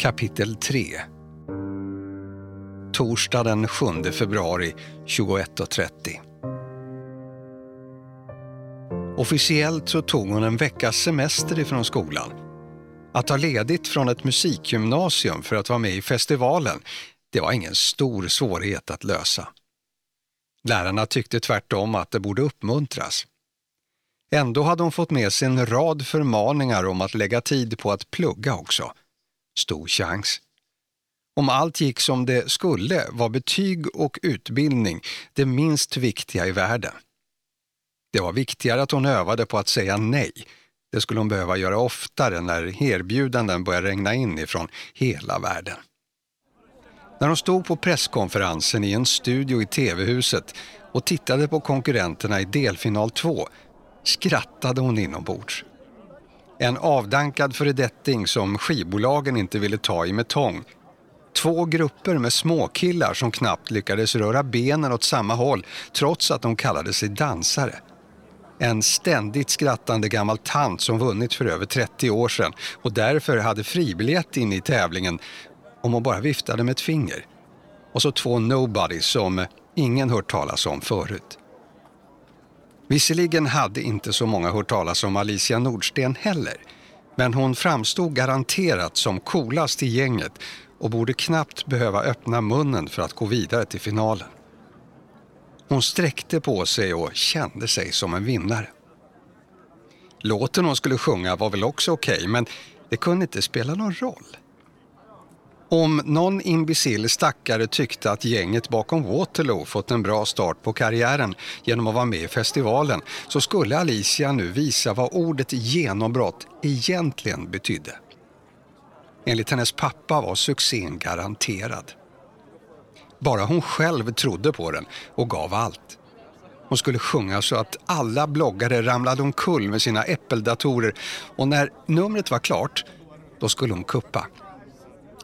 Kapitel 3 Torsdag den 7 februari 21.30 Officiellt så tog hon en veckas semester ifrån skolan. Att ta ledigt från ett musikgymnasium för att vara med i festivalen, det var ingen stor svårighet att lösa. Lärarna tyckte tvärtom att det borde uppmuntras. Ändå hade hon fått med sig en rad förmaningar om att lägga tid på att plugga också. Stor chans. Om allt gick som det skulle var betyg och utbildning det minst viktiga i världen. Det var viktigare att hon övade på att säga nej. Det skulle hon behöva göra oftare när erbjudanden började regna in ifrån hela världen. När hon stod på presskonferensen i en studio i TV-huset och tittade på konkurrenterna i delfinal 2 skrattade hon inombords. En avdankad föredetting som skivbolagen inte ville ta i med tång. Två grupper med småkillar som knappt lyckades röra benen åt samma håll trots att de kallade sig dansare. En ständigt skrattande gammal tant som vunnit för över 30 år sedan och därför hade fribiljett in i tävlingen om hon bara viftade med ett finger. Och så två nobodies som ingen hört talas om förut. Visserligen hade inte så många hört talas om Alicia Nordsten heller. Men hon framstod garanterat som coolast i gänget och borde knappt behöva öppna munnen för att gå vidare till finalen. Hon sträckte på sig och kände sig som en vinnare. Låten hon skulle sjunga var väl också okej, okay, men det kunde inte spela någon roll. Om någon imbecill stackare tyckte att gänget bakom Waterloo fått en bra start på karriären genom att vara med i festivalen så skulle Alicia nu visa vad ordet genombrott egentligen betydde. Enligt hennes pappa var succén garanterad. Bara hon själv trodde på den och gav allt. Hon skulle sjunga så att alla bloggare ramlade omkull med sina äppeldatorer och när numret var klart, då skulle hon kuppa.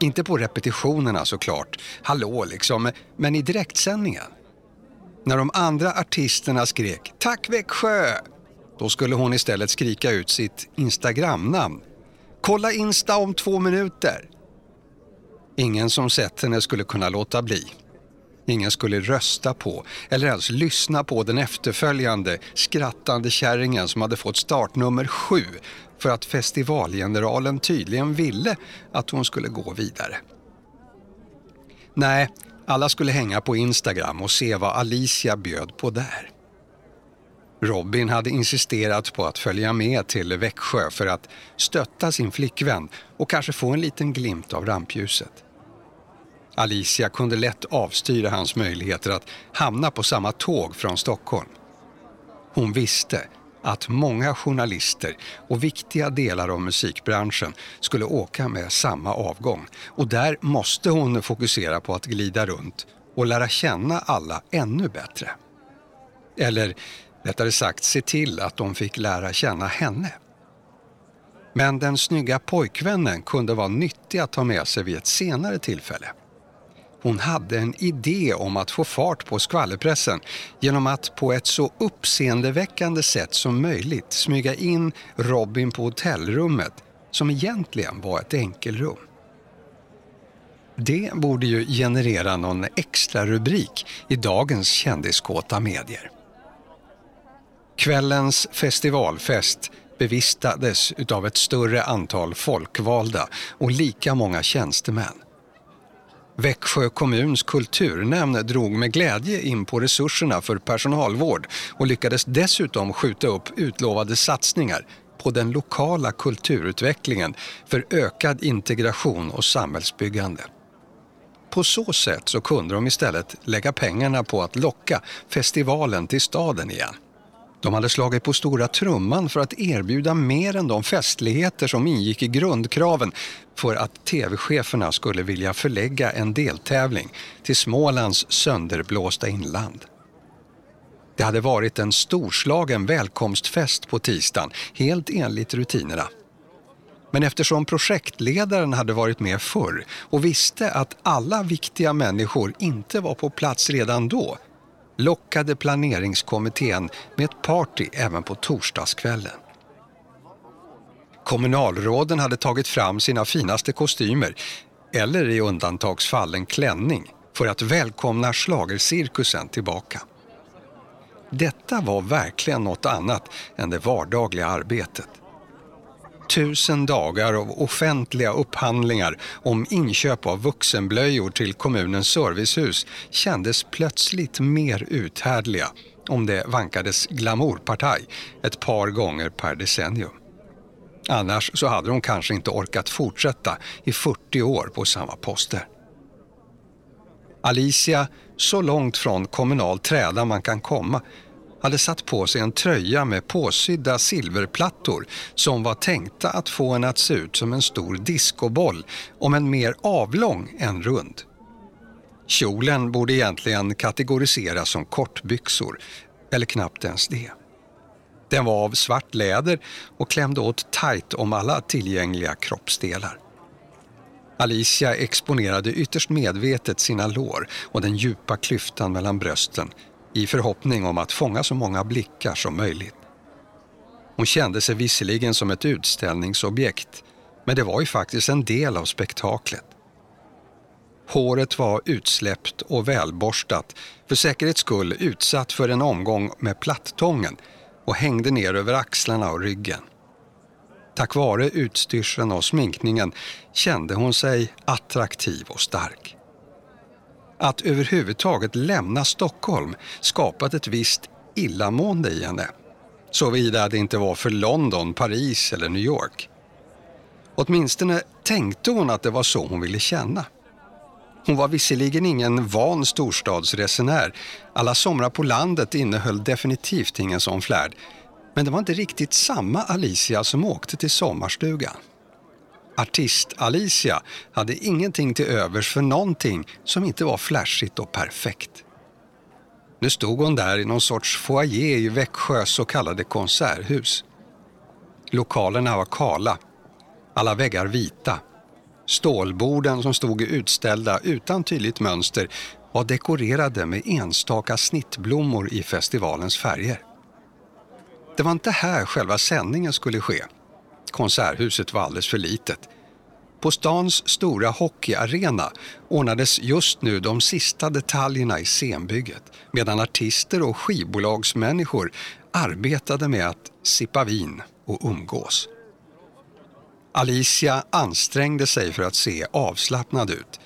Inte på repetitionerna såklart, hallå liksom, men i direktsändningen. När de andra artisterna skrek “Tack Växjö!” då skulle hon istället skrika ut sitt Instagram-namn. “Kolla Insta om två minuter!” Ingen som sett henne skulle kunna låta bli. Ingen skulle rösta på eller ens lyssna på den efterföljande skrattande kärringen som hade fått startnummer sju för att festivalgeneralen tydligen ville att hon skulle gå vidare. Nej, alla skulle hänga på Instagram och se vad Alicia bjöd på där. Robin hade insisterat på att följa med till Växjö för att stötta sin flickvän och kanske få en liten glimt av rampljuset. Alicia kunde lätt avstyra hans möjligheter att hamna på samma tåg från Stockholm. Hon visste att många journalister och viktiga delar av musikbranschen skulle åka med samma avgång. Och där måste hon fokusera på att glida runt och lära känna alla ännu bättre. Eller rättare sagt se till att de fick lära känna henne. Men den snygga pojkvännen kunde vara nyttig att ta med sig vid ett senare tillfälle. Hon hade en idé om att få fart på skvallerpressen genom att på ett så uppseendeväckande sätt som möjligt smyga in Robin på hotellrummet som egentligen var ett enkelrum. Det borde ju generera någon extra rubrik i dagens kändiskåta medier. Kvällens festivalfest bevistades av ett större antal folkvalda och lika många tjänstemän. Växjö kommuns kulturnämnd drog med glädje in på resurserna för personalvård och lyckades dessutom skjuta upp utlovade satsningar på den lokala kulturutvecklingen för ökad integration och samhällsbyggande. På så sätt så kunde de istället lägga pengarna på att locka festivalen till staden igen. De hade slagit på stora trumman för att erbjuda mer än de festligheter som ingick i grundkraven för att tv-cheferna skulle vilja förlägga en deltävling till Smålands sönderblåsta inland. Det hade varit en storslagen välkomstfest på tisdagen, helt enligt rutinerna. Men eftersom projektledaren hade varit med förr och visste att alla viktiga människor inte var på plats redan då lockade planeringskommittén med ett party även på torsdagskvällen. Kommunalråden hade tagit fram sina finaste kostymer, eller i undantagsfall en klänning, för att välkomna slagercirkusen tillbaka. Detta var verkligen något annat än det vardagliga arbetet. Tusen dagar av offentliga upphandlingar om inköp av vuxenblöjor till kommunens servicehus kändes plötsligt mer uthärdliga om det vankades glamourpartaj ett par gånger per decennium. Annars så hade de kanske inte orkat fortsätta i 40 år på samma poster. Alicia, så långt från kommunal träda man kan komma, hade satt på sig en tröja med påsydda silverplattor som var tänkta att få en att se ut som en stor diskoboll, om en mer avlång än rund. Kjolen borde egentligen kategoriseras som kortbyxor, eller knappt ens det. Den var av svart läder och klämde åt tajt om alla tillgängliga kroppsdelar. Alicia exponerade ytterst medvetet sina lår och den djupa klyftan mellan brösten i förhoppning om att fånga så många blickar som möjligt. Hon kände sig visserligen som ett utställningsobjekt, men det var ju faktiskt en del av spektaklet. Håret var utsläppt och välborstat, för säkerhets skull utsatt för en omgång med plattången och hängde ner över axlarna och ryggen. Tack vare utstyrseln och sminkningen kände hon sig attraktiv och stark. Att överhuvudtaget lämna Stockholm skapat ett visst illamående i henne. Såvida det inte var för London, Paris eller New York. Åtminstone tänkte hon att det var så hon ville känna. Hon var visserligen ingen van storstadsresenär. Alla somrar på landet innehöll definitivt ingen sån flärd. Men det var inte riktigt samma Alicia som åkte till sommarstugan. Artist-Alicia hade ingenting till övers för någonting som inte var flashigt och perfekt. Nu stod hon där i någon sorts foyer i Växjös så kallade konserthus. Lokalerna var kala, alla väggar vita. Stålborden som stod utställda utan tydligt mönster var dekorerade med enstaka snittblommor i festivalens färger. Det var inte här själva sändningen skulle ske. Konserthuset var alldeles för litet. På stans stora hockeyarena ordnades just nu de sista detaljerna i scenbygget medan artister och skivbolagsmänniskor arbetade med att sippa vin och umgås. Alicia ansträngde sig för att se avslappnad ut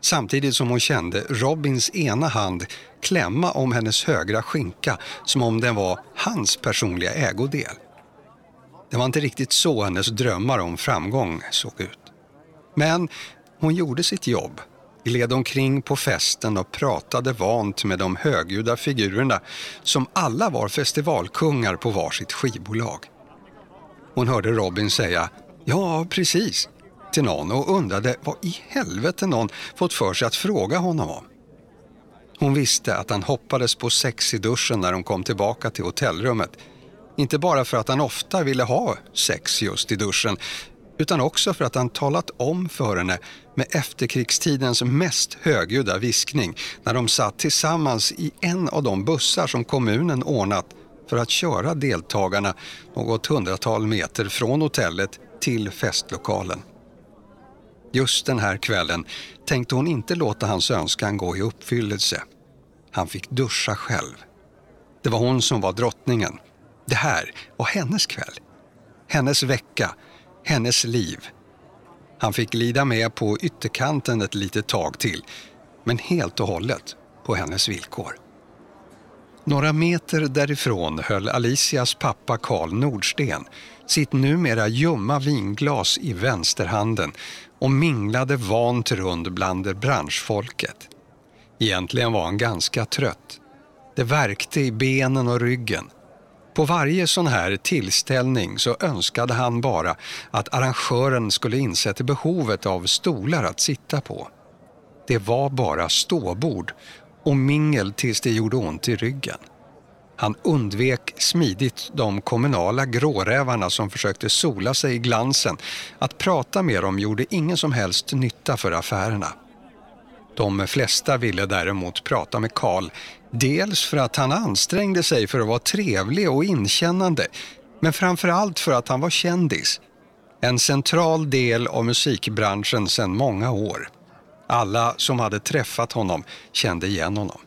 samtidigt som hon kände Robins ena hand klämma om hennes högra skinka som om den var hans personliga ägodel. Det var inte riktigt så hennes drömmar om framgång såg ut. Men hon gjorde sitt jobb, gled omkring på festen och pratade vant med de högljudda figurerna som alla var festivalkungar på varsitt skivbolag. Hon hörde Robin säga ”Ja, precis” till någon och undrade vad i helvete någon fått för sig att fråga honom om. Hon visste att han hoppades på sex i duschen när de kom tillbaka till hotellrummet. Inte bara för att han ofta ville ha sex just i duschen utan också för att han talat om för henne med efterkrigstidens mest högljudda viskning när de satt tillsammans i en av de bussar som kommunen ordnat för att köra deltagarna något hundratal meter från hotellet till festlokalen. Just den här kvällen tänkte hon inte låta hans önskan gå i uppfyllelse. Han fick duscha själv. Det var hon som var drottningen. Det här var hennes kväll. Hennes vecka, hennes liv. Han fick lida med på ytterkanten ett litet tag till, men helt och hållet på hennes villkor. Några meter därifrån höll Alicias pappa Karl Nordsten sitt numera ljumma vinglas i vänsterhanden och minglade vant runt bland branschfolket. Egentligen var han ganska trött. Det värkte i benen och ryggen. På varje sån här tillställning så önskade han bara att arrangören skulle inse behovet av stolar att sitta på. Det var bara ståbord och mingel tills det gjorde ont i ryggen. Han undvek smidigt de kommunala grårävarna som försökte sola sig i glansen. Att prata med dem gjorde ingen som helst nytta för affärerna. De flesta ville däremot prata med Karl, dels för att han ansträngde sig för att vara trevlig och inkännande, men framför allt för att han var kändis. En central del av musikbranschen sedan många år. Alla som hade träffat honom kände igen honom.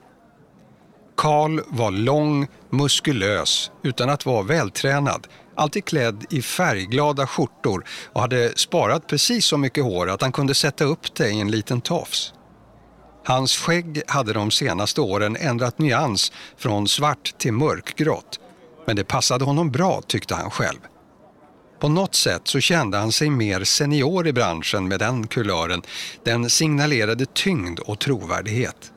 Karl var lång, muskulös, utan att vara vältränad, alltid klädd i färgglada skjortor och hade sparat precis så mycket hår att han kunde sätta upp det i en liten tofs. Hans skägg hade de senaste åren ändrat nyans från svart till mörkgrått, men det passade honom bra tyckte han själv. På något sätt så kände han sig mer senior i branschen med den kulören. Den signalerade tyngd och trovärdighet.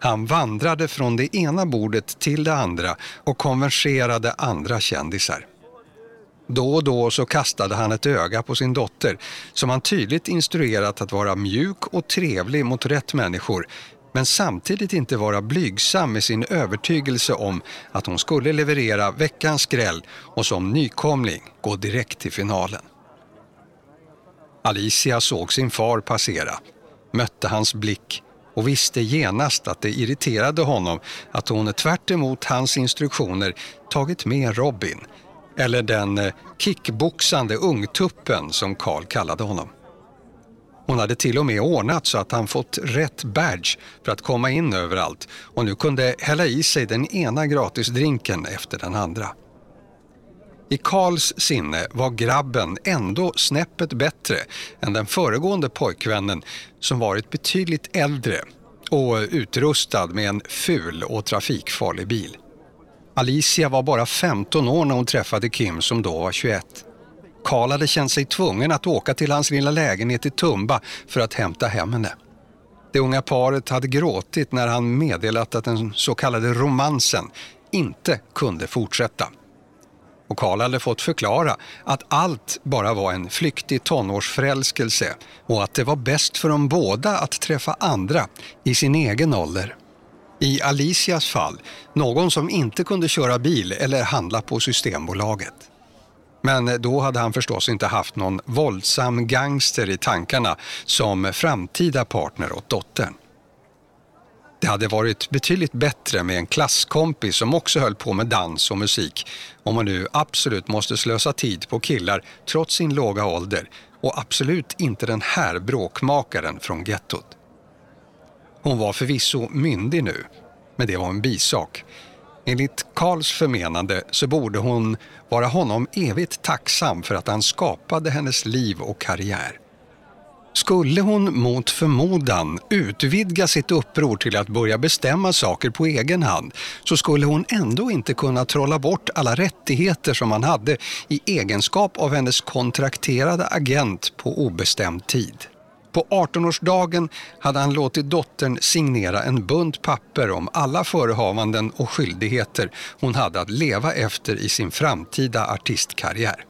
Han vandrade från det ena bordet till det andra och konverserade andra kändisar. Då och då så kastade han ett öga på sin dotter som han tydligt instruerat att vara mjuk och trevlig mot rätt människor men samtidigt inte vara blygsam med sin övertygelse om att hon skulle leverera veckans skräll och som nykomling gå direkt till finalen. Alicia såg sin far passera, mötte hans blick och visste genast att det irriterade honom att hon tvärt hans instruktioner tagit med Robin, eller den eh, kickboxande ungtuppen som Karl kallade honom. Hon hade till och med ordnat så att han fått rätt badge för att komma in överallt och nu kunde hälla i sig den ena gratisdrinken efter den andra. I Karls sinne var grabben ändå snäppet bättre än den föregående pojkvännen som varit betydligt äldre och utrustad med en ful och trafikfarlig bil. Alicia var bara 15 år när hon träffade Kim som då var 21. Karl hade känt sig tvungen att åka till hans lilla lägenhet i Tumba för att hämta hem henne. Det unga paret hade gråtit när han meddelat att den så kallade romansen inte kunde fortsätta. Och Karl hade fått förklara att allt bara var en flyktig tonårsförälskelse och att det var bäst för dem båda att träffa andra i sin egen ålder. I Alicias fall, någon som inte kunde köra bil eller handla på Systembolaget. Men då hade han förstås inte haft någon våldsam gangster i tankarna som framtida partner åt dottern. Det hade varit betydligt bättre med en klasskompis som också höll på med dans och musik om man nu absolut måste slösa tid på killar trots sin låga ålder och absolut inte den här bråkmakaren från gettot. Hon var förvisso myndig nu, men det var en bisak. Enligt Karls förmenande så borde hon vara honom evigt tacksam för att han skapade hennes liv och karriär. Skulle hon mot förmodan utvidga sitt uppror till att börja bestämma saker på egen hand så skulle hon ändå inte kunna trolla bort alla rättigheter som han hade i egenskap av hennes kontrakterade agent på obestämd tid. På 18-årsdagen hade han låtit dottern signera en bunt papper om alla förehavanden och skyldigheter hon hade att leva efter i sin framtida artistkarriär.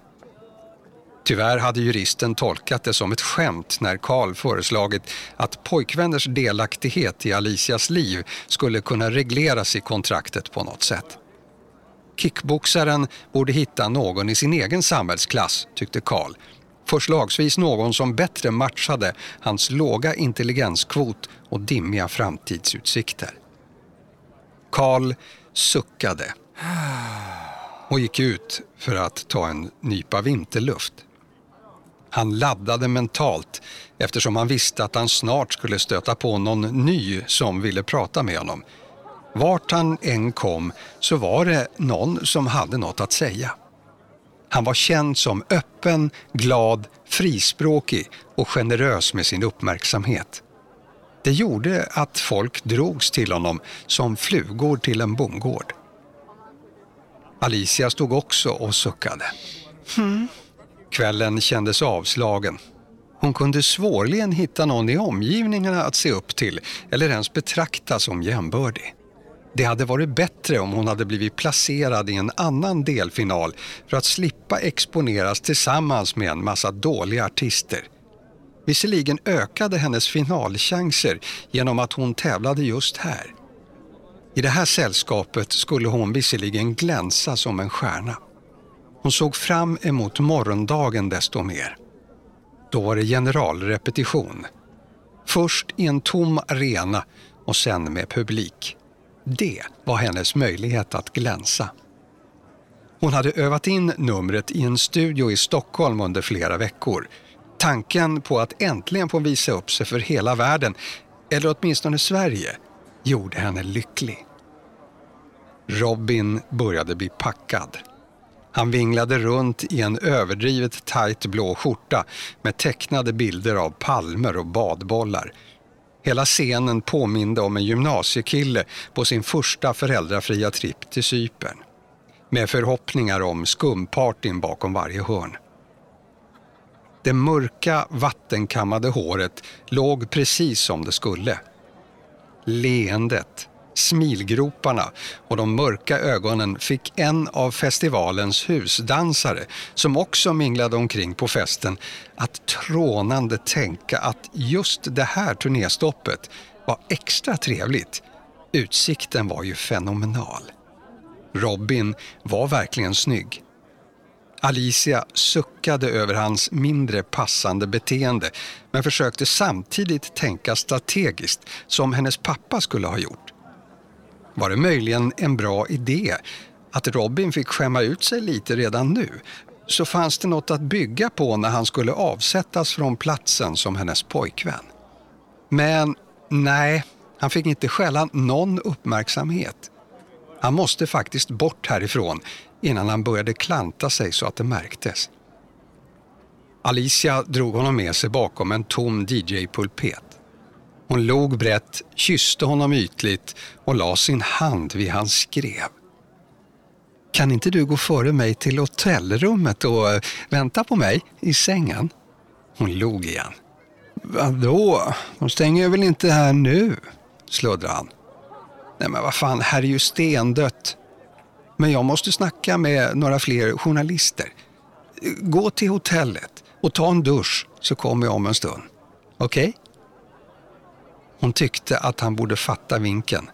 Tyvärr hade juristen tolkat det som ett skämt när Karl föreslagit att pojkvänners delaktighet i Alicias liv skulle kunna regleras i kontraktet på något sätt. Kickboxaren borde hitta någon i sin egen samhällsklass, tyckte Karl. Förslagsvis någon som bättre matchade hans låga intelligenskvot och dimmiga framtidsutsikter. Karl suckade och gick ut för att ta en nypa vinterluft. Han laddade mentalt eftersom han visste att han snart skulle stöta på någon ny som ville prata med honom. Vart han än kom så var det någon som hade något att säga. Han var känd som öppen, glad, frispråkig och generös med sin uppmärksamhet. Det gjorde att folk drogs till honom som flugor till en bondgård. Alicia stod också och suckade. Hmm. Kvällen kändes avslagen. Hon kunde svårligen hitta någon i omgivningarna att se upp till eller ens betrakta som jämbördig. Det hade varit bättre om hon hade blivit placerad i en annan delfinal för att slippa exponeras tillsammans med en massa dåliga artister. Visserligen ökade hennes finalchanser genom att hon tävlade just här. I det här sällskapet skulle hon visserligen glänsa som en stjärna. Hon såg fram emot morgondagen desto mer. Då var det generalrepetition. Först i en tom arena och sen med publik. Det var hennes möjlighet att glänsa. Hon hade övat in numret i en studio i Stockholm under flera veckor. Tanken på att äntligen få visa upp sig för hela världen, eller åtminstone Sverige, gjorde henne lycklig. Robin började bli packad. Han vinglade runt i en överdrivet tajt blå skjorta med tecknade bilder av palmer och badbollar. Hela scenen påminde om en gymnasiekille på sin första föräldrafria tripp till Cypern. Med förhoppningar om skumpartyn bakom varje hörn. Det mörka vattenkammade håret låg precis som det skulle. Leendet Smilgroparna och de mörka ögonen fick en av festivalens husdansare som också minglade omkring på festen att trånande tänka att just det här turnéstoppet var extra trevligt. Utsikten var ju fenomenal. Robin var verkligen snygg. Alicia suckade över hans mindre passande beteende men försökte samtidigt tänka strategiskt som hennes pappa skulle ha gjort. Var det möjligen en bra idé att Robin fick skämma ut sig lite redan nu så fanns det något att bygga på när han skulle avsättas från platsen som hennes pojkvän. Men nej, han fick inte skälla någon uppmärksamhet. Han måste faktiskt bort härifrån innan han började klanta sig så att det märktes. Alicia drog honom med sig bakom en tom DJ-pulpet. Hon log brett, kysste honom ytligt och la sin hand vid hans skrev. Kan inte du gå före mig till hotellrummet och eh, vänta på mig i sängen? Hon log igen. Vadå? De stänger väl inte här nu? sluddrade han. Nej men vad fan, här är ju stendött. Men jag måste snacka med några fler journalister. Gå till hotellet och ta en dusch så kommer jag om en stund. Okej? Okay? Hon tyckte att han borde fatta vinken,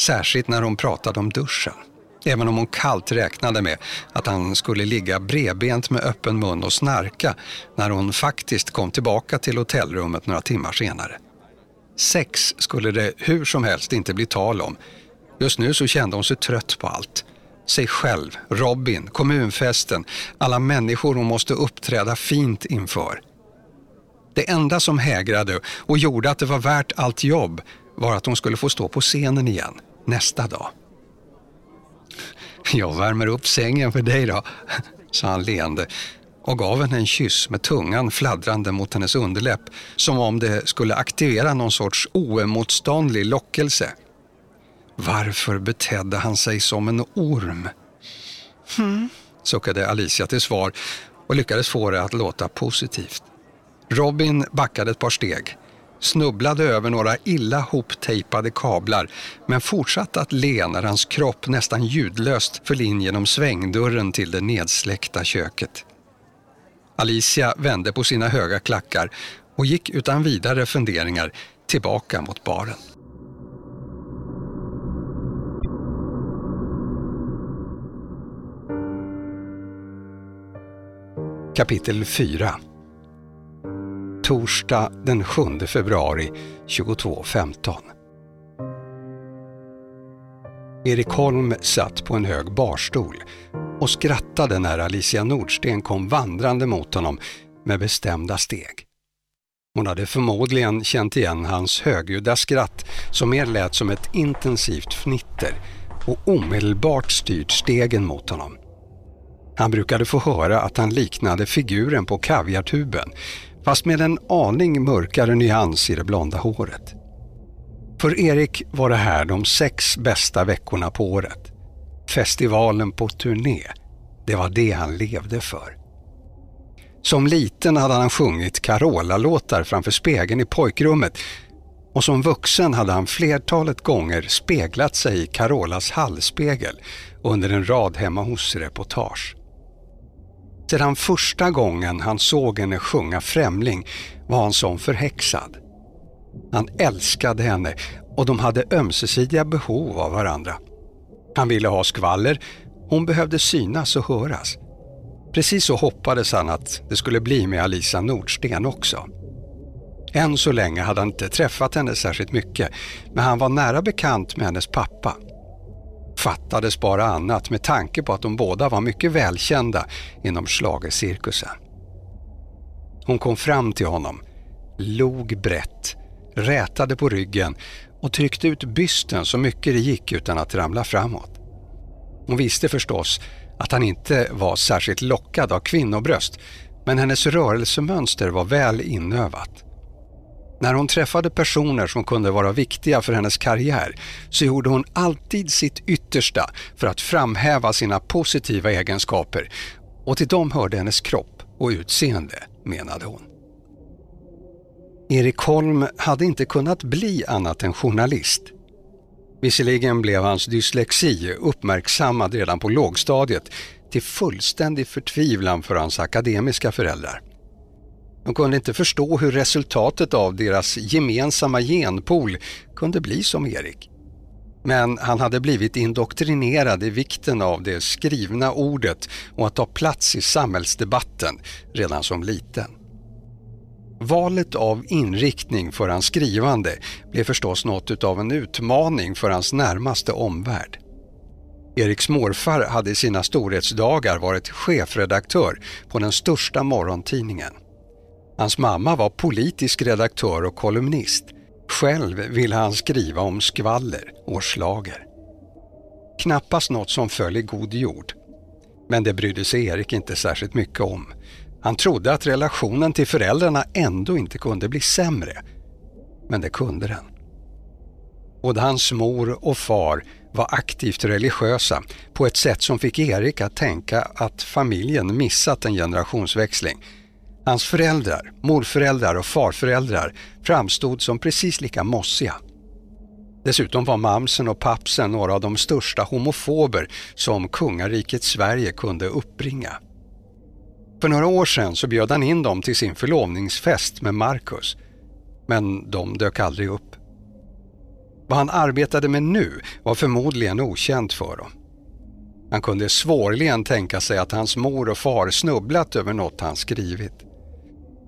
särskilt när hon pratade om duschen. Även om hon kallt räknade med att han skulle ligga bredbent med öppen mun och snarka när hon faktiskt kom tillbaka till hotellrummet några timmar senare. Sex skulle det hur som helst inte bli tal om. Just nu så kände hon sig trött på allt. Sig själv, Robin, kommunfesten, alla människor hon måste uppträda fint inför. Det enda som hägrade och gjorde att det var värt allt jobb var att hon skulle få stå på scenen igen nästa dag. Jag värmer upp sängen för dig då, sa han leende och gav henne en kyss med tungan fladdrande mot hennes underläpp som om det skulle aktivera någon sorts oemotståndlig lockelse. Varför betedde han sig som en orm? Hmm, suckade Alicia till svar och lyckades få det att låta positivt. Robin backade ett par steg, snubblade över några illa hoptejpade kablar men fortsatte att le när hans kropp nästan ljudlöst föll in genom svängdörren till det nedsläckta köket. Alicia vände på sina höga klackar och gick utan vidare funderingar tillbaka mot baren. Kapitel 4 torsdag den 7 februari 22.15. Erik Holm satt på en hög barstol och skrattade när Alicia Nordsten kom vandrande mot honom med bestämda steg. Hon hade förmodligen känt igen hans högljudda skratt som mer lät som ett intensivt fnitter och omedelbart styrt stegen mot honom. Han brukade få höra att han liknade figuren på kaviartuben fast med en aning mörkare nyans i det blonda håret. För Erik var det här de sex bästa veckorna på året. Festivalen på turné, det var det han levde för. Som liten hade han sjungit Carola-låtar framför spegeln i pojkrummet och som vuxen hade han flertalet gånger speglat sig i Carolas hallspegel under en rad hemma hos-reportage. Sedan första gången han såg henne sjunga Främling var han som förhäxad. Han älskade henne och de hade ömsesidiga behov av varandra. Han ville ha skvaller, hon behövde synas och höras. Precis så hoppades han att det skulle bli med Alisa Nordsten också. Än så länge hade han inte träffat henne särskilt mycket, men han var nära bekant med hennes pappa. Fattades bara annat med tanke på att de båda var mycket välkända inom schlagercirkusen. Hon kom fram till honom, log brett, rätade på ryggen och tryckte ut bysten så mycket det gick utan att ramla framåt. Hon visste förstås att han inte var särskilt lockad av kvinnobröst men hennes rörelsemönster var väl inövat. När hon träffade personer som kunde vara viktiga för hennes karriär så gjorde hon alltid sitt yttersta för att framhäva sina positiva egenskaper och till dem hörde hennes kropp och utseende, menade hon. Erik Holm hade inte kunnat bli annat än journalist. Visserligen blev hans dyslexi uppmärksammad redan på lågstadiet till fullständig förtvivlan för hans akademiska föräldrar. De kunde inte förstå hur resultatet av deras gemensamma genpool kunde bli som Erik. Men han hade blivit indoktrinerad i vikten av det skrivna ordet och att ta plats i samhällsdebatten redan som liten. Valet av inriktning för hans skrivande blev förstås något av en utmaning för hans närmaste omvärld. Eriks morfar hade i sina storhetsdagar varit chefredaktör på den största morgontidningen. Hans mamma var politisk redaktör och kolumnist. Själv ville han skriva om skvaller och slager. Knappast något som föll i god jord. Men det brydde sig Erik inte särskilt mycket om. Han trodde att relationen till föräldrarna ändå inte kunde bli sämre. Men det kunde den. Både hans mor och far var aktivt religiösa på ett sätt som fick Erik att tänka att familjen missat en generationsväxling. Hans föräldrar, morföräldrar och farföräldrar framstod som precis lika mossiga. Dessutom var mamsen och pappsen några av de största homofober som kungariket Sverige kunde uppbringa. För några år sedan så bjöd han in dem till sin förlovningsfest med Marcus. Men de dök aldrig upp. Vad han arbetade med nu var förmodligen okänt för dem. Han kunde svårligen tänka sig att hans mor och far snubblat över något han skrivit.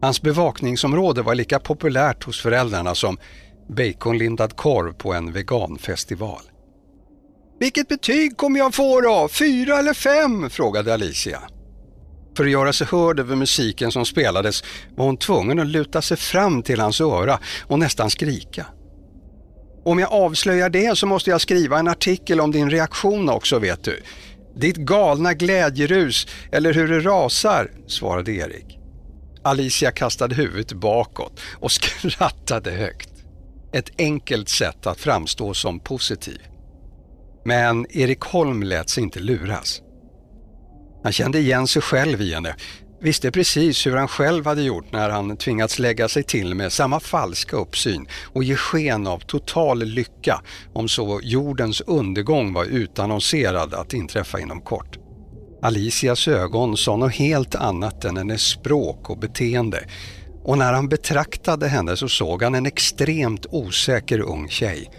Hans bevakningsområde var lika populärt hos föräldrarna som baconlindad korv på en veganfestival. Vilket betyg kommer jag få då? Fyra eller fem? frågade Alicia. För att göra sig hörd över musiken som spelades var hon tvungen att luta sig fram till hans öra och nästan skrika. Om jag avslöjar det så måste jag skriva en artikel om din reaktion också vet du. Ditt galna glädjerus eller hur det rasar, svarade Erik. Alicia kastade huvudet bakåt och skrattade högt. Ett enkelt sätt att framstå som positiv. Men Erik Holm lät sig inte luras. Han kände igen sig själv i henne, visste precis hur han själv hade gjort när han tvingats lägga sig till med samma falska uppsyn och ge sken av total lycka om så jordens undergång var utannonserad att inträffa inom kort. Alicias ögon sa något helt annat än hennes språk och beteende och när han betraktade henne så såg han en extremt osäker ung tjej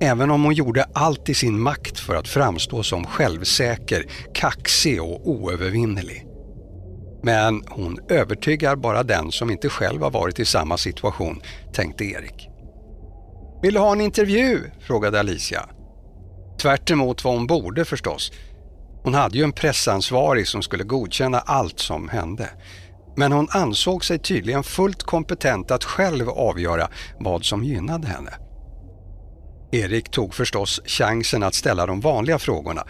Även om hon gjorde allt i sin makt för att framstå som självsäker, kaxig och oövervinnerlig. Men hon övertygar bara den som inte själv har varit i samma situation, tänkte Erik. Vill du ha en intervju? frågade Alicia. Tvärt vad hon borde förstås. Hon hade ju en pressansvarig som skulle godkänna allt som hände. Men hon ansåg sig tydligen fullt kompetent att själv avgöra vad som gynnade henne. Erik tog förstås chansen att ställa de vanliga frågorna.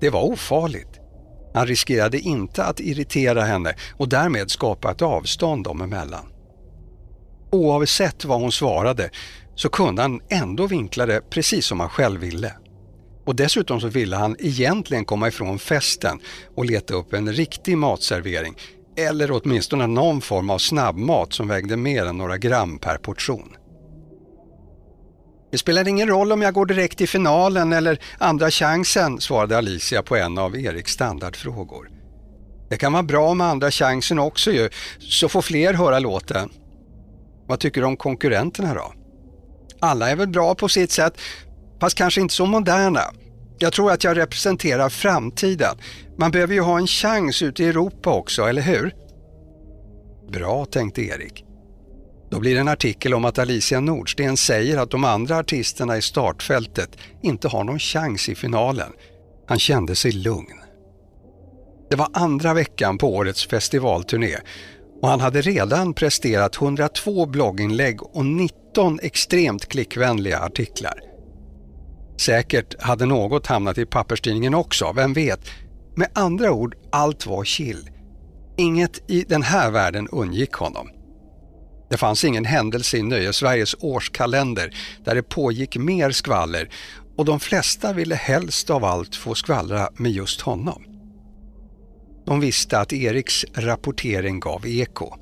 Det var ofarligt. Han riskerade inte att irritera henne och därmed skapa ett avstånd dem emellan. Oavsett vad hon svarade så kunde han ändå vinkla det precis som han själv ville. Och dessutom så ville han egentligen komma ifrån festen och leta upp en riktig matservering eller åtminstone någon form av snabbmat som vägde mer än några gram per portion. Det spelar ingen roll om jag går direkt till finalen eller andra chansen, svarade Alicia på en av Eriks standardfrågor. Det kan vara bra med andra chansen också ju, så får fler höra låten. Vad tycker du om konkurrenterna då? Alla är väl bra på sitt sätt, fast kanske inte så moderna. Jag tror att jag representerar framtiden. Man behöver ju ha en chans ute i Europa också, eller hur? Bra, tänkte Erik. Då blir det en artikel om att Alicia Nordsten säger att de andra artisterna i startfältet inte har någon chans i finalen. Han kände sig lugn. Det var andra veckan på årets festivalturné och han hade redan presterat 102 blogginlägg och 19 extremt klickvänliga artiklar. Säkert hade något hamnat i papperstidningen också, vem vet? Med andra ord, allt var chill. Inget i den här världen undgick honom. Det fanns ingen händelse i Nöjesveriges årskalender där det pågick mer skvaller och de flesta ville helst av allt få skvallra med just honom. De visste att Eriks rapportering gav eko.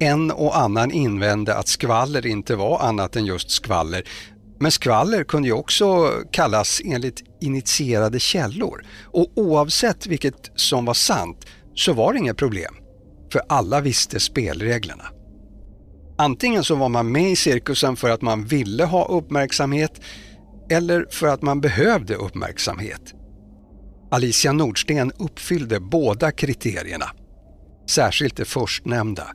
En och annan invände att skvaller inte var annat än just skvaller, men skvaller kunde ju också kallas enligt initierade källor och oavsett vilket som var sant så var det inget problem, för alla visste spelreglerna. Antingen så var man med i cirkusen för att man ville ha uppmärksamhet eller för att man behövde uppmärksamhet. Alicia Nordsten uppfyllde båda kriterierna. Särskilt det förstnämnda.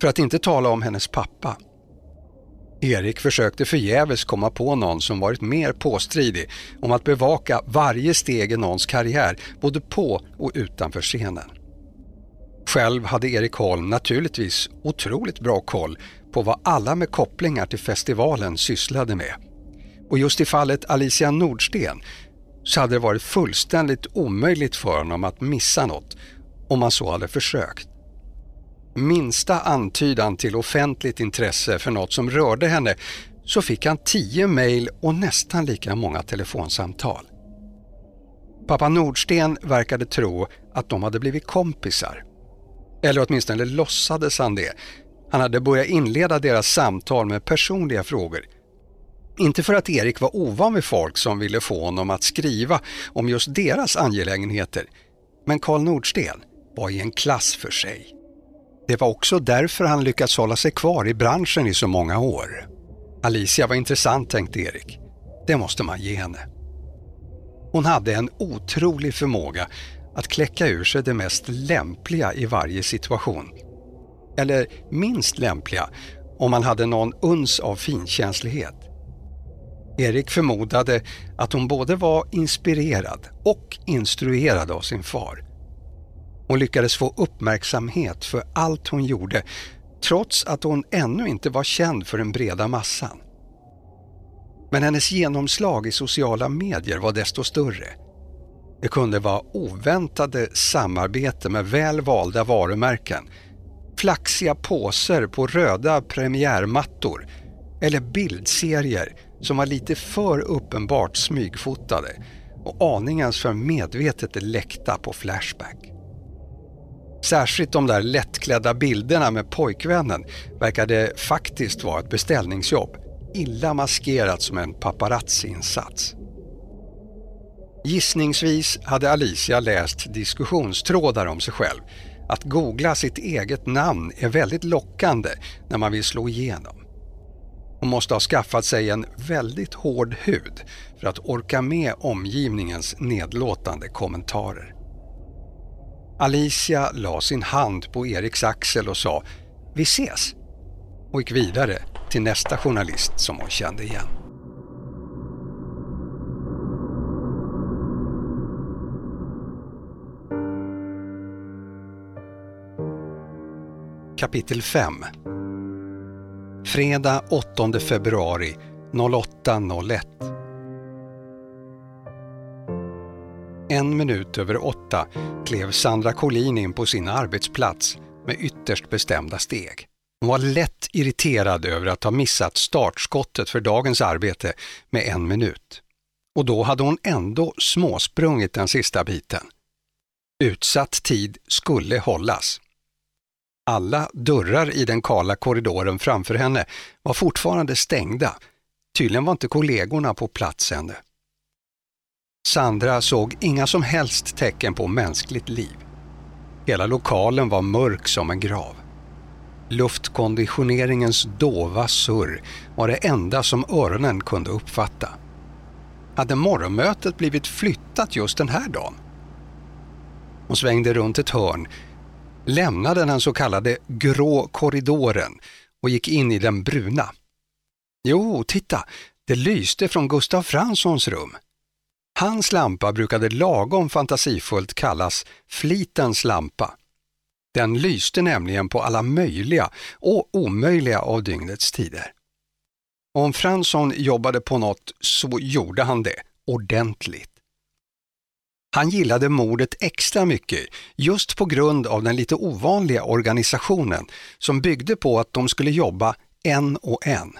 För att inte tala om hennes pappa. Erik försökte förgäves komma på någon som varit mer påstridig om att bevaka varje steg i någons karriär, både på och utanför scenen. Själv hade Erik Holm naturligtvis otroligt bra koll på vad alla med kopplingar till festivalen sysslade med. Och just i fallet Alicia Nordsten så hade det varit fullständigt omöjligt för honom att missa något om han så hade försökt. Minsta antydan till offentligt intresse för något som rörde henne så fick han tio mejl och nästan lika många telefonsamtal. Pappa Nordsten verkade tro att de hade blivit kompisar. Eller åtminstone låtsades han det. Han hade börjat inleda deras samtal med personliga frågor inte för att Erik var ovan vid folk som ville få honom att skriva om just deras angelägenheter, men Karl Nordsten var i en klass för sig. Det var också därför han lyckats hålla sig kvar i branschen i så många år. Alicia var intressant, tänkte Erik. Det måste man ge henne. Hon hade en otrolig förmåga att kläcka ur sig det mest lämpliga i varje situation. Eller minst lämpliga om man hade någon uns av finkänslighet. Erik förmodade att hon både var inspirerad och instruerad av sin far. Hon lyckades få uppmärksamhet för allt hon gjorde trots att hon ännu inte var känd för den breda massan. Men hennes genomslag i sociala medier var desto större. Det kunde vara oväntade samarbete med väl valda varumärken, flaxiga påser på röda premiärmattor eller bildserier som var lite för uppenbart smygfotade och aningens för medvetet läckta på Flashback. Särskilt de där lättklädda bilderna med pojkvännen verkade faktiskt vara ett beställningsjobb, illa maskerat som en paparazzi-insats. Gissningsvis hade Alicia läst diskussionstrådar om sig själv. Att googla sitt eget namn är väldigt lockande när man vill slå igenom. Hon måste ha skaffat sig en väldigt hård hud för att orka med omgivningens nedlåtande kommentarer. Alicia la sin hand på Eriks axel och sa ”Vi ses” och gick vidare till nästa journalist som hon kände igen. Kapitel 5 Fredag 8 februari 08.01 En minut över åtta klev Sandra Collin in på sin arbetsplats med ytterst bestämda steg. Hon var lätt irriterad över att ha missat startskottet för dagens arbete med en minut. Och då hade hon ändå småsprungit den sista biten. Utsatt tid skulle hållas. Alla dörrar i den kala korridoren framför henne var fortfarande stängda. Tydligen var inte kollegorna på plats ännu. Sandra såg inga som helst tecken på mänskligt liv. Hela lokalen var mörk som en grav. Luftkonditioneringens dova surr var det enda som öronen kunde uppfatta. Hade morgonmötet blivit flyttat just den här dagen? Hon svängde runt ett hörn lämnade den så kallade grå korridoren och gick in i den bruna. Jo, titta, det lyste från Gustav Franssons rum. Hans lampa brukade lagom fantasifullt kallas flitens lampa. Den lyste nämligen på alla möjliga och omöjliga av dygnets tider. Om Fransson jobbade på något så gjorde han det ordentligt. Han gillade mordet extra mycket just på grund av den lite ovanliga organisationen som byggde på att de skulle jobba en och en.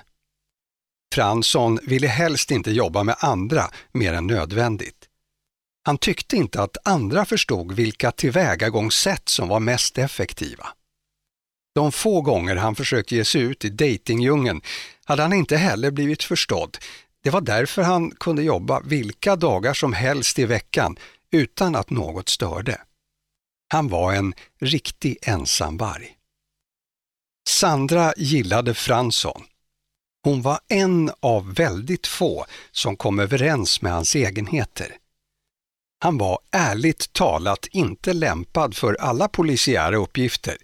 Fransson ville helst inte jobba med andra mer än nödvändigt. Han tyckte inte att andra förstod vilka tillvägagångssätt som var mest effektiva. De få gånger han försökte ge sig ut i dejtingdjungeln hade han inte heller blivit förstådd. Det var därför han kunde jobba vilka dagar som helst i veckan utan att något störde. Han var en riktig ensamvarg. Sandra gillade Fransson. Hon var en av väldigt få som kom överens med hans egenheter. Han var ärligt talat inte lämpad för alla polisiära uppgifter,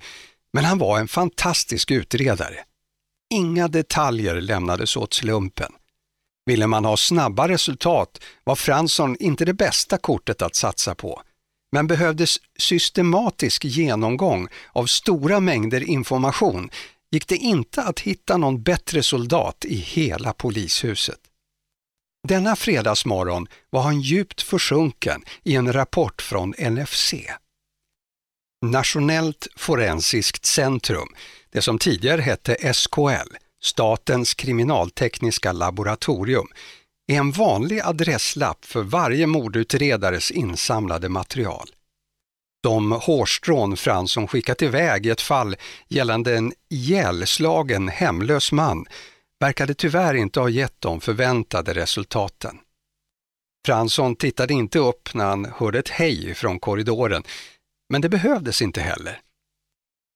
men han var en fantastisk utredare. Inga detaljer lämnades åt slumpen. Ville man ha snabba resultat var Fransson inte det bästa kortet att satsa på. Men behövdes systematisk genomgång av stora mängder information gick det inte att hitta någon bättre soldat i hela polishuset. Denna fredagsmorgon var han djupt försjunken i en rapport från NFC. Nationellt forensiskt centrum, det som tidigare hette SKL, Statens kriminaltekniska laboratorium, är en vanlig adresslapp för varje mordutredares insamlade material. De hårstrån Fransson skickat iväg i ett fall gällande en ihjälslagen hemlös man verkade tyvärr inte ha gett de förväntade resultaten. Fransson tittade inte upp när han hörde ett hej från korridoren, men det behövdes inte heller.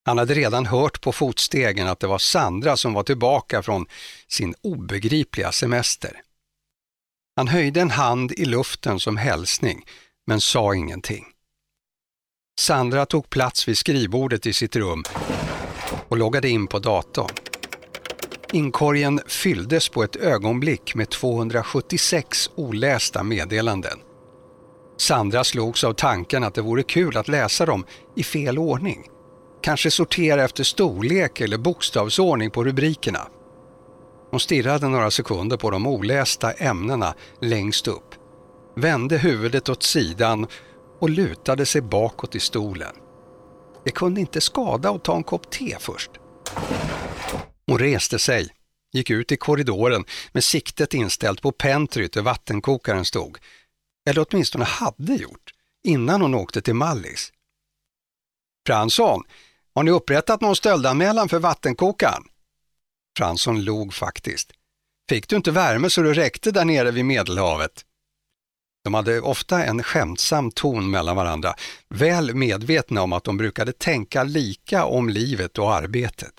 Han hade redan hört på fotstegen att det var Sandra som var tillbaka från sin obegripliga semester. Han höjde en hand i luften som hälsning, men sa ingenting. Sandra tog plats vid skrivbordet i sitt rum och loggade in på datorn. Inkorgen fylldes på ett ögonblick med 276 olästa meddelanden. Sandra slogs av tanken att det vore kul att läsa dem i fel ordning. Kanske sortera efter storlek eller bokstavsordning på rubrikerna. Hon stirrade några sekunder på de olästa ämnena längst upp, vände huvudet åt sidan och lutade sig bakåt i stolen. Det kunde inte skada att ta en kopp te först. Hon reste sig, gick ut i korridoren med siktet inställt på pentryt där vattenkokaren stod. Eller åtminstone hade gjort, innan hon åkte till Mallis. Fransson, har ni upprättat någon stöldanmälan för vattenkokaren? Fransson log faktiskt. Fick du inte värme så du räckte där nere vid Medelhavet? De hade ofta en skämtsam ton mellan varandra, väl medvetna om att de brukade tänka lika om livet och arbetet.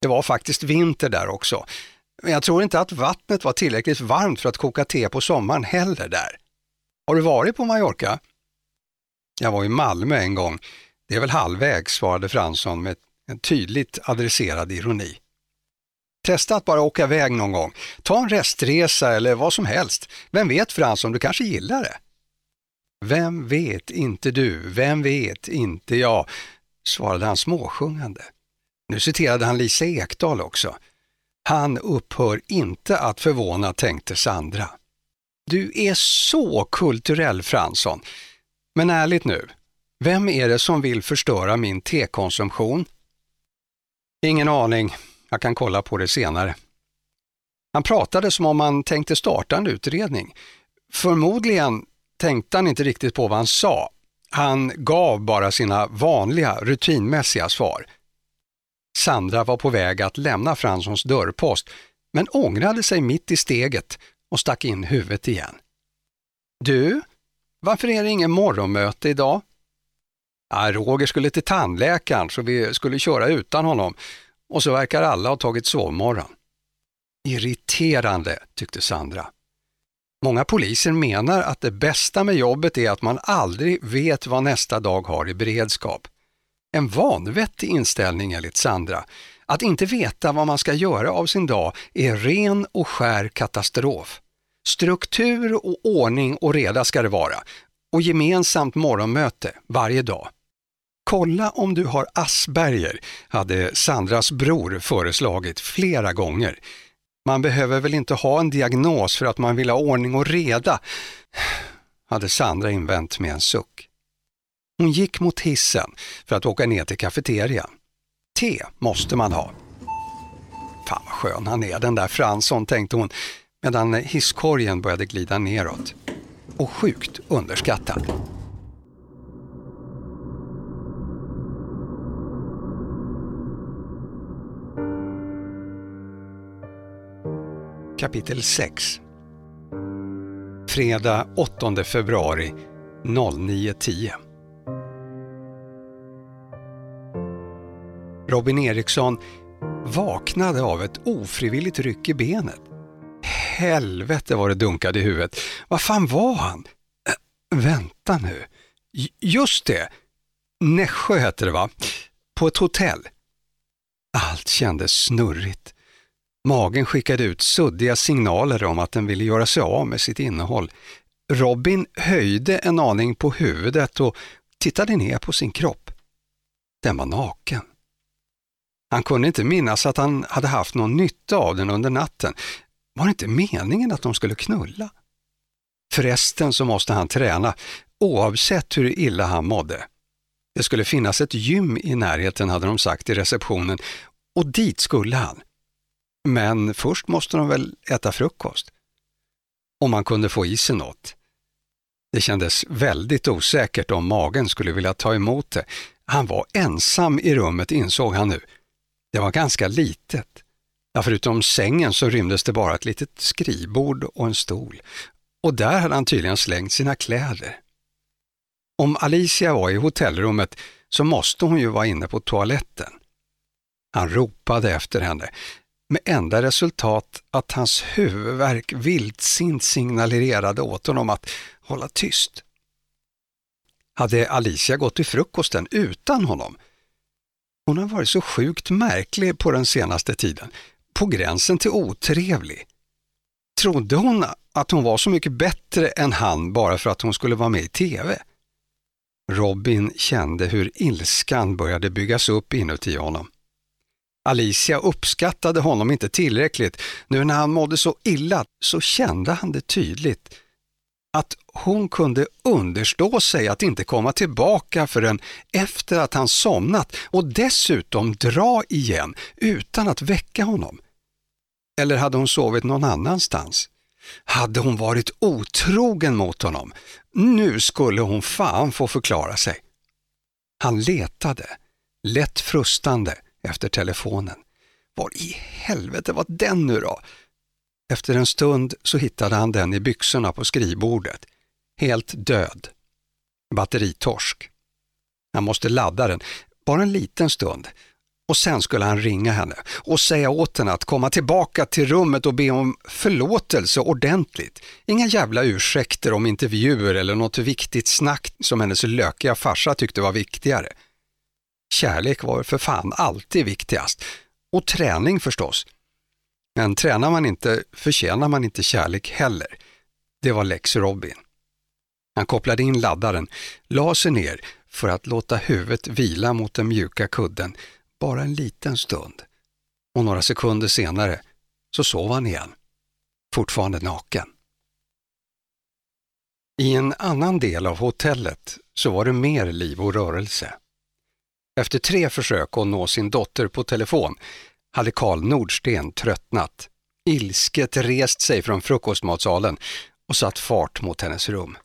Det var faktiskt vinter där också, men jag tror inte att vattnet var tillräckligt varmt för att koka te på sommaren heller där. Har du varit på Mallorca? Jag var i Malmö en gång. Det är väl halvvägs, svarade Fransson med en tydligt adresserad ironi. Testa att bara åka iväg någon gång. Ta en restresa eller vad som helst. Vem vet Fransson, du kanske gillar det? Vem vet inte du, vem vet inte jag, svarade han småsjungande. Nu citerade han Lisa Ekdahl också. Han upphör inte att förvåna, tänkte Sandra. Du är så kulturell Fransson. Men ärligt nu, vem är det som vill förstöra min tekonsumtion? Ingen aning, jag kan kolla på det senare. Han pratade som om han tänkte starta en utredning. Förmodligen tänkte han inte riktigt på vad han sa. Han gav bara sina vanliga, rutinmässiga svar. Sandra var på väg att lämna Franssons dörrpost, men ångrade sig mitt i steget och stack in huvudet igen. Du, varför är det ingen morgonmöte idag? Ja, Roger skulle till tandläkaren så vi skulle köra utan honom och så verkar alla ha tagit sovmorgon. Irriterande, tyckte Sandra. Många poliser menar att det bästa med jobbet är att man aldrig vet vad nästa dag har i beredskap. En vanvettig inställning enligt Sandra. Att inte veta vad man ska göra av sin dag är ren och skär katastrof. Struktur och ordning och reda ska det vara och gemensamt morgonmöte varje dag. Kolla om du har Asperger, hade Sandras bror föreslagit flera gånger. Man behöver väl inte ha en diagnos för att man vill ha ordning och reda, hade Sandra invänt med en suck. Hon gick mot hissen för att åka ner till kafeterian. Te måste man ha. Fan vad skön han är den där Fransson, tänkte hon medan hisskorgen började glida neråt. Och sjukt underskattad. Kapitel 6 Fredag 8 februari 09.10 Robin Eriksson vaknade av ett ofrivilligt ryck i benet. Helvete vad det dunkade i huvudet. Vad fan var han? Äh, vänta nu. J just det. Nässjö hette det va? På ett hotell. Allt kändes snurrigt. Magen skickade ut suddiga signaler om att den ville göra sig av med sitt innehåll. Robin höjde en aning på huvudet och tittade ner på sin kropp. Den var naken. Han kunde inte minnas att han hade haft någon nytta av den under natten. Var det inte meningen att de skulle knulla? Förresten så måste han träna, oavsett hur illa han mådde. Det skulle finnas ett gym i närheten hade de sagt i receptionen och dit skulle han. Men först måste de väl äta frukost. Om man kunde få i sig något. Det kändes väldigt osäkert om magen skulle vilja ta emot det. Han var ensam i rummet insåg han nu. Det var ganska litet. Ja, förutom sängen så rymdes det bara ett litet skrivbord och en stol. Och där hade han tydligen slängt sina kläder. Om Alicia var i hotellrummet så måste hon ju vara inne på toaletten. Han ropade efter henne, med enda resultat att hans huvudvärk vildsint signalerade åt honom att hålla tyst. Hade Alicia gått till frukosten utan honom? Hon har varit så sjukt märklig på den senaste tiden, på gränsen till otrevlig. Trodde hon att hon var så mycket bättre än han bara för att hon skulle vara med i TV? Robin kände hur ilskan började byggas upp inuti honom. Alicia uppskattade honom inte tillräckligt. Nu när han mådde så illa så kände han det tydligt. Att hon kunde understå sig att inte komma tillbaka förrän efter att han somnat och dessutom dra igen utan att väcka honom. Eller hade hon sovit någon annanstans? Hade hon varit otrogen mot honom? Nu skulle hon fan få förklara sig. Han letade, lätt frustande, efter telefonen. Var i helvete var den nu då? Efter en stund så hittade han den i byxorna på skrivbordet. Helt död. Batteritorsk. Han måste ladda den, bara en liten stund. Och sen skulle han ringa henne och säga åt henne att komma tillbaka till rummet och be om förlåtelse ordentligt. Inga jävla ursäkter om intervjuer eller något viktigt snack som hennes lökiga farsa tyckte var viktigare. Kärlek var för fan alltid viktigast. Och träning förstås. Men tränar man inte förtjänar man inte kärlek heller. Det var Lex Robin. Han kopplade in laddaren, la sig ner för att låta huvudet vila mot den mjuka kudden bara en liten stund. Och några sekunder senare så sov han igen, fortfarande naken. I en annan del av hotellet så var det mer liv och rörelse. Efter tre försök att nå sin dotter på telefon hade Karl Nordsten tröttnat, ilsket rest sig från frukostmatsalen och satt fart mot hennes rum.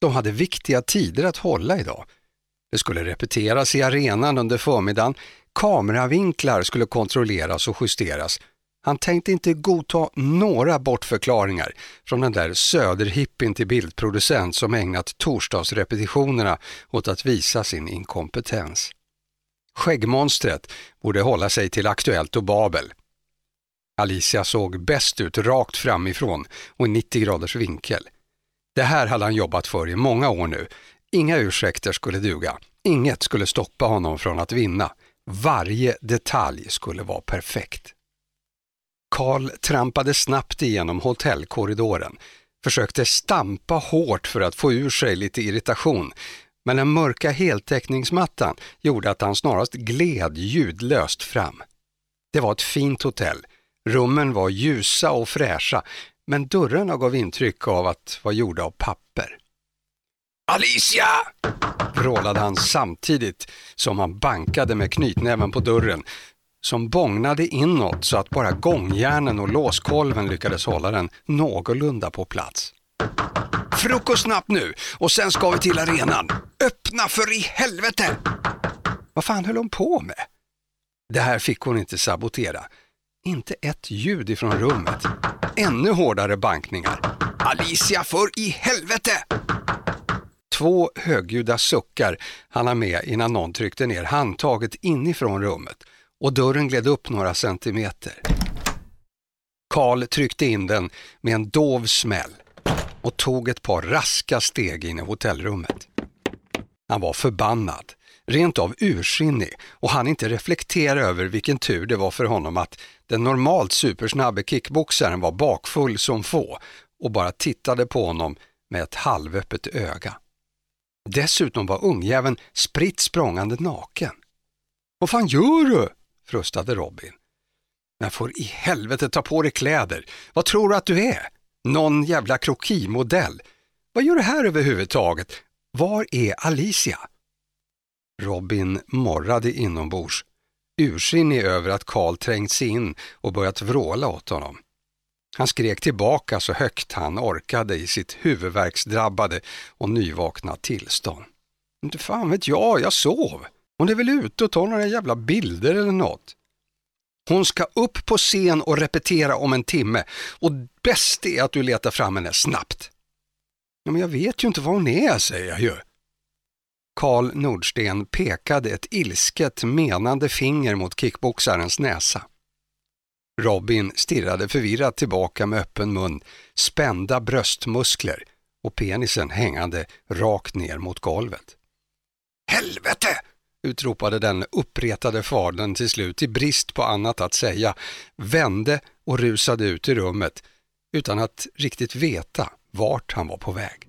De hade viktiga tider att hålla idag. Det skulle repeteras i arenan under förmiddagen, kameravinklar skulle kontrolleras och justeras. Han tänkte inte godta några bortförklaringar från den där söderhippin till bildproducent som ägnat torsdagsrepetitionerna åt att visa sin inkompetens. Skäggmonstret borde hålla sig till Aktuellt och Babel. Alicia såg bäst ut rakt framifrån och i 90 graders vinkel. Det här hade han jobbat för i många år nu. Inga ursäkter skulle duga. Inget skulle stoppa honom från att vinna. Varje detalj skulle vara perfekt. Karl trampade snabbt igenom hotellkorridoren, försökte stampa hårt för att få ur sig lite irritation, men den mörka heltäckningsmattan gjorde att han snarast gled ljudlöst fram. Det var ett fint hotell. Rummen var ljusa och fräscha, men dörrarna gav intryck av att vara gjorda av papper. Alicia! vrålade han samtidigt som han bankade med knytnäven på dörren som bångnade inåt så att bara gångjärnen och låskolven lyckades hålla den någorlunda på plats. Frukost snabbt nu och sen ska vi till arenan. Öppna för i helvete! Vad fan höll hon på med? Det här fick hon inte sabotera. Inte ett ljud ifrån rummet. Ännu hårdare bankningar. Alicia, för i helvete! Två högljudda suckar hann han med innan någon tryckte ner handtaget inifrån rummet och dörren gled upp några centimeter. Karl tryckte in den med en dov smäll och tog ett par raska steg in i hotellrummet. Han var förbannad, rent av ursinnig och han inte reflektera över vilken tur det var för honom att den normalt supersnabbe kickboxaren var bakfull som få och bara tittade på honom med ett halvöppet öga. Dessutom var ungjäveln spritt språngande naken. Vad fan gör du? frustade Robin. Men får i helvete ta på dig kläder. Vad tror du att du är? Någon jävla krokimodell. Vad gör du här överhuvudtaget? Var är Alicia? Robin morrade inombords, ursinnig över att Karl trängt sig in och börjat vråla åt honom. Han skrek tillbaka så högt han orkade i sitt huvudvärksdrabbade och nyvakna tillstånd. Inte fan vet jag, jag sov. Hon är väl ute och tar några jävla bilder eller något. Hon ska upp på scen och repetera om en timme och bäst är att du letar fram henne snabbt. Ja, men jag vet ju inte var hon är, säger jag ju. Karl Nordsten pekade ett ilsket menande finger mot kickboxarens näsa. Robin stirrade förvirrat tillbaka med öppen mun, spända bröstmuskler och penisen hängande rakt ner mot golvet. Helvete! Utropade den uppretade fadern till slut i brist på annat att säga, vände och rusade ut i rummet utan att riktigt veta vart han var på väg.